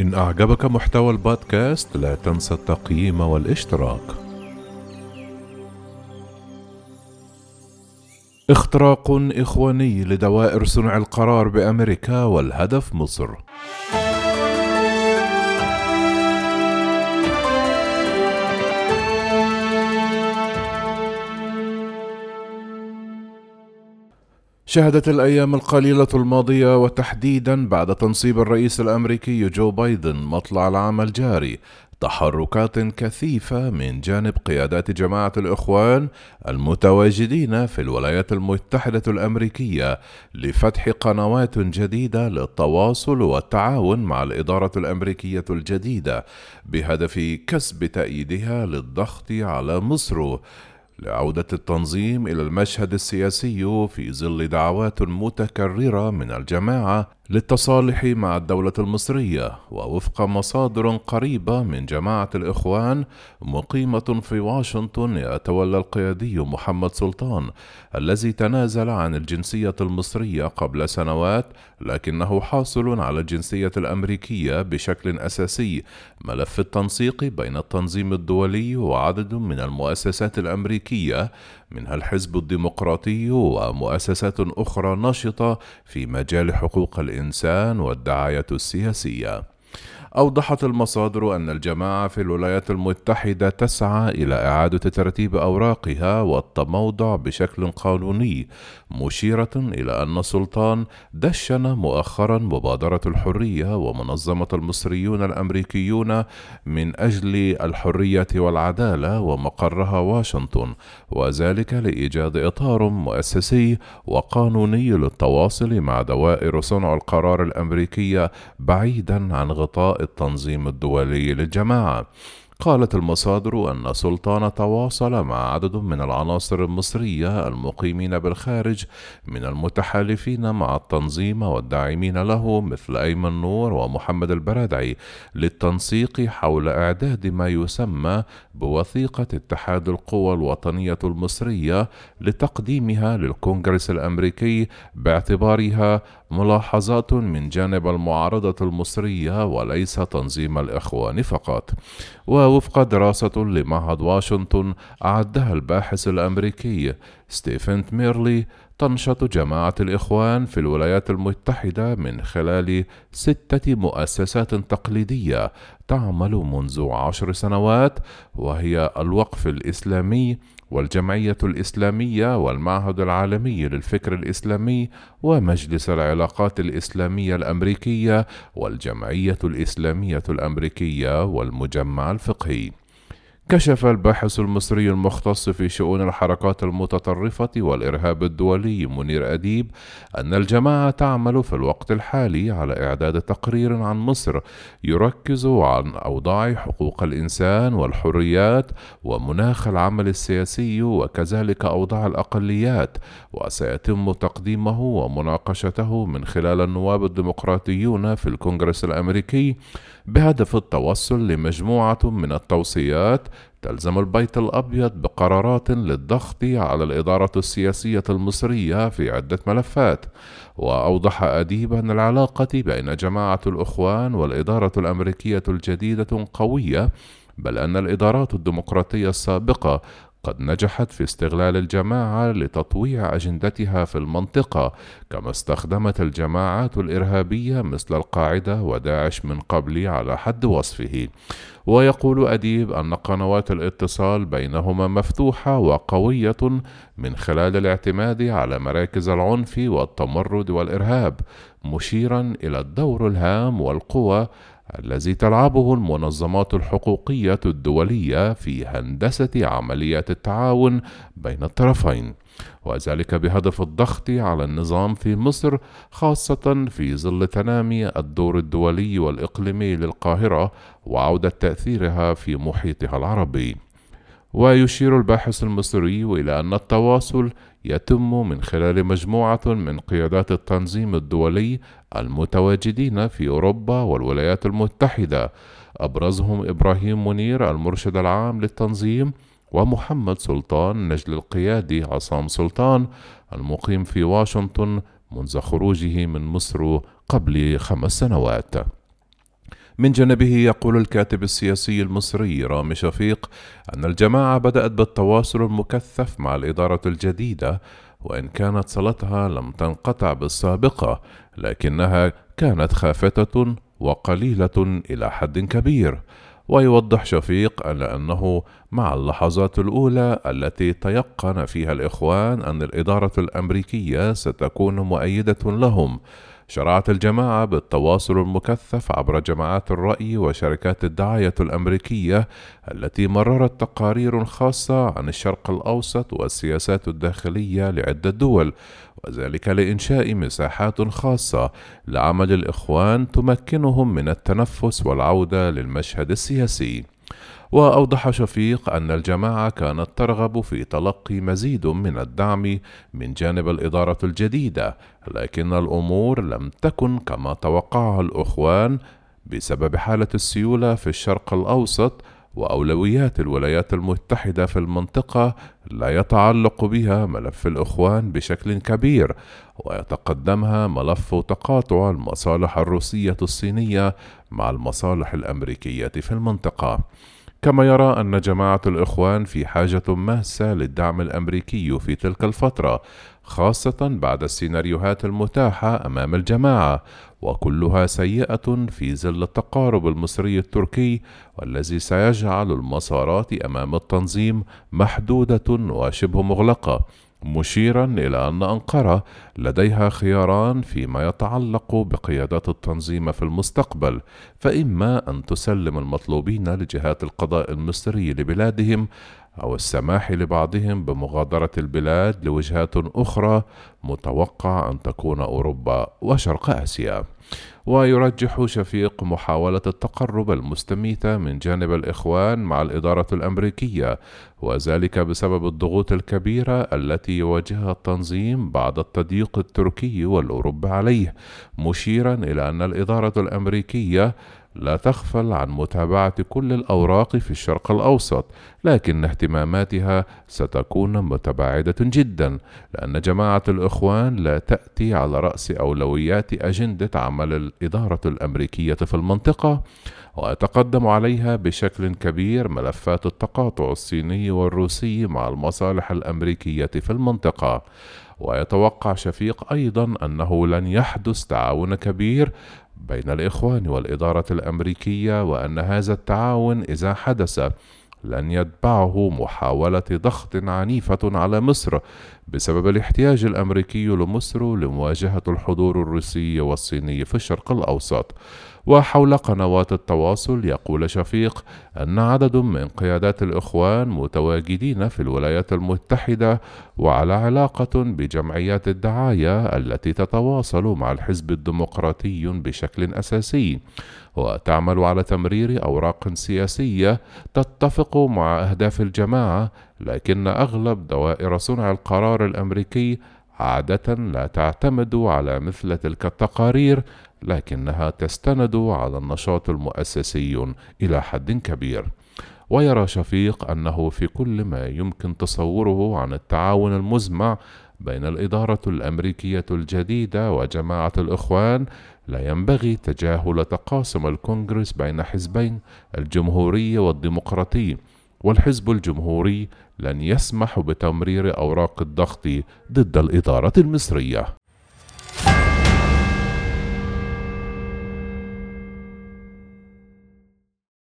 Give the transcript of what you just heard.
إن أعجبك محتوى البودكاست لا تنسى التقييم والاشتراك. اختراق إخواني لدوائر صنع القرار بأمريكا والهدف مصر. شهدت الأيام القليلة الماضية وتحديدا بعد تنصيب الرئيس الأمريكي جو بايدن مطلع العام الجاري. تحركات كثيفة من جانب قيادات جماعة الإخوان المتواجدين في الولايات المتحدة الأمريكية لفتح قنوات جديدة للتواصل والتعاون مع الإدارة الأمريكية الجديدة بهدف كسب تأييدها للضغط على مصر. لعودة التنظيم إلى المشهد السياسي في ظل دعوات متكررة من الجماعة للتصالح مع الدولة المصرية ووفق مصادر قريبة من جماعة الإخوان مقيمة في واشنطن يتولى القيادي محمد سلطان الذي تنازل عن الجنسية المصرية قبل سنوات لكنه حاصل على الجنسية الأمريكية بشكل أساسي. ملف التنسيق بين التنظيم الدولي وعدد من المؤسسات الأمريكية منها الحزب الديمقراطي ومؤسسات أخرى نشطة في مجال حقوق الإنسان والدعاية السياسية. أوضحت المصادر أن الجماعة في الولايات المتحدة تسعى إلى إعادة ترتيب أوراقها والتموضع بشكل قانوني، مشيرة إلى أن السلطان دشن مؤخرا مبادرة الحرية ومنظمة المصريون الأمريكيون من أجل الحرية والعدالة ومقرها واشنطن، وذلك لإيجاد إطار مؤسسي وقانوني للتواصل مع دوائر صنع القرار الأمريكية بعيدا عن غطاء التنظيم الدولي للجماعة. قالت المصادر أن سلطان تواصل مع عدد من العناصر المصرية المقيمين بالخارج من المتحالفين مع التنظيم والداعمين له مثل أيمن نور ومحمد البرادعي للتنسيق حول إعداد ما يسمى بوثيقة اتحاد القوى الوطنية المصرية لتقديمها للكونغرس الأمريكي باعتبارها ملاحظات من جانب المعارضة المصرية وليس تنظيم الإخوان فقط. ووفق دراسة لمعهد واشنطن أعدها الباحث الأمريكي ستيفن ميرلي تنشط جماعة الإخوان في الولايات المتحدة من خلال ستة مؤسسات تقليدية تعمل منذ عشر سنوات وهي الوقف الإسلامي والجمعية الإسلامية والمعهد العالمي للفكر الإسلامي ومجلس العلاقات الإسلامية الأمريكية والجمعية الإسلامية الأمريكية والمجمع الفقهي. كشف الباحث المصري المختص في شؤون الحركات المتطرفة والإرهاب الدولي منير أديب أن الجماعة تعمل في الوقت الحالي على إعداد تقرير عن مصر يركز عن أوضاع حقوق الإنسان والحريات ومناخ العمل السياسي وكذلك أوضاع الأقليات وسيتم تقديمه ومناقشته من خلال النواب الديمقراطيون في الكونغرس الأمريكي بهدف التوصل لمجموعة من التوصيات تلزم البيت الأبيض بقرارات للضغط على الإدارة السياسية المصرية في عدة ملفات، وأوضح أديب أن العلاقة بين جماعة الإخوان والإدارة الأمريكية الجديدة قوية، بل أن الإدارات الديمقراطية السابقة قد نجحت في استغلال الجماعة لتطويع أجندتها في المنطقة، كما استخدمت الجماعات الإرهابية مثل القاعدة وداعش من قبل على حد وصفه. ويقول أديب أن قنوات الاتصال بينهما مفتوحة وقوية من خلال الاعتماد على مراكز العنف والتمرد والإرهاب، مشيرا إلى الدور الهام والقوة الذي تلعبه المنظمات الحقوقية الدولية في هندسة عمليات التعاون بين الطرفين، وذلك بهدف الضغط على النظام في مصر خاصة في ظل تنامي الدور الدولي والإقليمي للقاهرة وعودة تأثيرها في محيطها العربي. ويشير الباحث المصري إلى أن التواصل يتم من خلال مجموعة من قيادات التنظيم الدولي المتواجدين في أوروبا والولايات المتحدة. أبرزهم إبراهيم منير المرشد العام للتنظيم ومحمد سلطان نجل القيادي عصام سلطان المقيم في واشنطن منذ خروجه من مصر قبل خمس سنوات. من جانبه يقول الكاتب السياسي المصري رامي شفيق أن الجماعة بدأت بالتواصل المكثف مع الإدارة الجديدة وإن كانت صلتها لم تنقطع بالسابقة لكنها كانت خافتة وقليلة إلى حد كبير. ويوضح شفيق أن أنه مع اللحظات الأولى التي تيقن فيها الإخوان أن الإدارة الأمريكية ستكون مؤيدة لهم شرعت الجماعة بالتواصل المكثف عبر جماعات الرأي وشركات الدعاية الأمريكية التي مررت تقارير خاصة عن الشرق الأوسط والسياسات الداخلية لعدة دول وذلك لإنشاء مساحات خاصة لعمل الإخوان تمكنهم من التنفس والعودة للمشهد السياسي. وأوضح شفيق أن الجماعة كانت ترغب في تلقي مزيد من الدعم من جانب الإدارة الجديدة، لكن الأمور لم تكن كما توقعها الإخوان بسبب حالة السيولة في الشرق الأوسط وأولويات الولايات المتحدة في المنطقة لا يتعلق بها ملف الإخوان بشكل كبير ويتقدمها ملف تقاطع المصالح الروسية الصينية مع المصالح الأمريكية في المنطقة. كما يرى أن جماعة الإخوان في حاجة ماسة للدعم الأمريكي في تلك الفترة خاصة بعد السيناريوهات المتاحة أمام الجماعة وكلها سيئة في ظل التقارب المصري التركي والذي سيجعل المسارات أمام التنظيم محدودة وشبه مغلقة. مشيرا إلى أن أنقرة لديها خياران فيما يتعلق بقيادات التنظيم في المستقبل فإما أن تسلم المطلوبين لجهات القضاء المصري لبلادهم أو السماح لبعضهم بمغادرة البلاد لوجهات أخرى متوقع أن تكون أوروبا وشرق آسيا. ويرجح شفيق محاولة التقرب المستميتة من جانب الإخوان مع الإدارة الأمريكية وذلك بسبب الضغوط الكبيرة التي يواجهها التنظيم بعد التضييق التركي والأوروبي عليه مشيرا إلى أن الإدارة الأمريكية لا تغفل عن متابعة كل الأوراق في الشرق الأوسط، لكن اهتماماتها ستكون متباعدة جدا، لأن جماعة الإخوان لا تأتي على رأس أولويات أجندة عمل الإدارة الأمريكية في المنطقة، ويتقدم عليها بشكل كبير ملفات التقاطع الصيني والروسي مع المصالح الأمريكية في المنطقة. ويتوقع شفيق أيضا أنه لن يحدث تعاون كبير بين الإخوان والإدارة الأمريكية وأن هذا التعاون إذا حدث لن يتبعه محاولة ضغط عنيفة على مصر بسبب الاحتياج الأمريكي لمصر لمواجهة الحضور الروسي والصيني في الشرق الأوسط. وحول قنوات التواصل يقول شفيق أن عدد من قيادات الإخوان متواجدين في الولايات المتحدة وعلى علاقة بجمعيات الدعاية التي تتواصل مع الحزب الديمقراطي بشكل أساسي. وتعمل على تمرير أوراق سياسية تتفق مع أهداف الجماعة لكن أغلب دوائر صنع القرار الأمريكي عادة لا تعتمد على مثل تلك التقارير لكنها تستند على النشاط المؤسسي إلى حد كبير. ويرى شفيق أنه في كل ما يمكن تصوره عن التعاون المزمع بين الإدارة الأمريكية الجديدة وجماعة الإخوان لا ينبغي تجاهل تقاسم الكونغرس بين حزبين الجمهوري والديمقراطي. والحزب الجمهوري لن يسمح بتمرير أوراق الضغط ضد الإدارة المصرية.